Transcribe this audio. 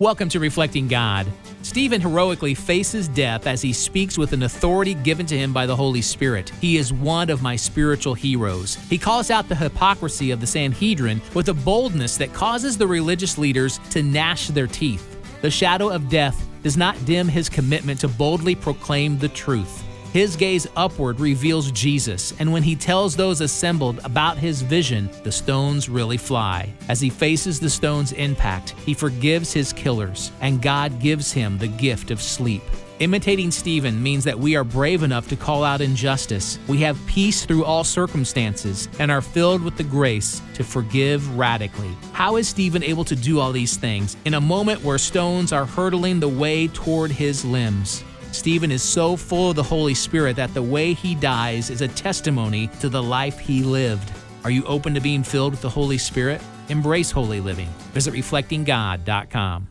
Welcome to Reflecting God. Stephen heroically faces death as he speaks with an authority given to him by the Holy Spirit. He is one of my spiritual heroes. He calls out the hypocrisy of the Sanhedrin with a boldness that causes the religious leaders to gnash their teeth. The shadow of death does not dim his commitment to boldly proclaim the truth. His gaze upward reveals Jesus, and when he tells those assembled about his vision, the stones really fly. As he faces the stone's impact, he forgives his killers, and God gives him the gift of sleep. Imitating Stephen means that we are brave enough to call out injustice. We have peace through all circumstances and are filled with the grace to forgive radically. How is Stephen able to do all these things in a moment where stones are hurtling the way toward his limbs? Stephen is so full of the Holy Spirit that the way he dies is a testimony to the life he lived. Are you open to being filled with the Holy Spirit? Embrace holy living. Visit reflectinggod.com.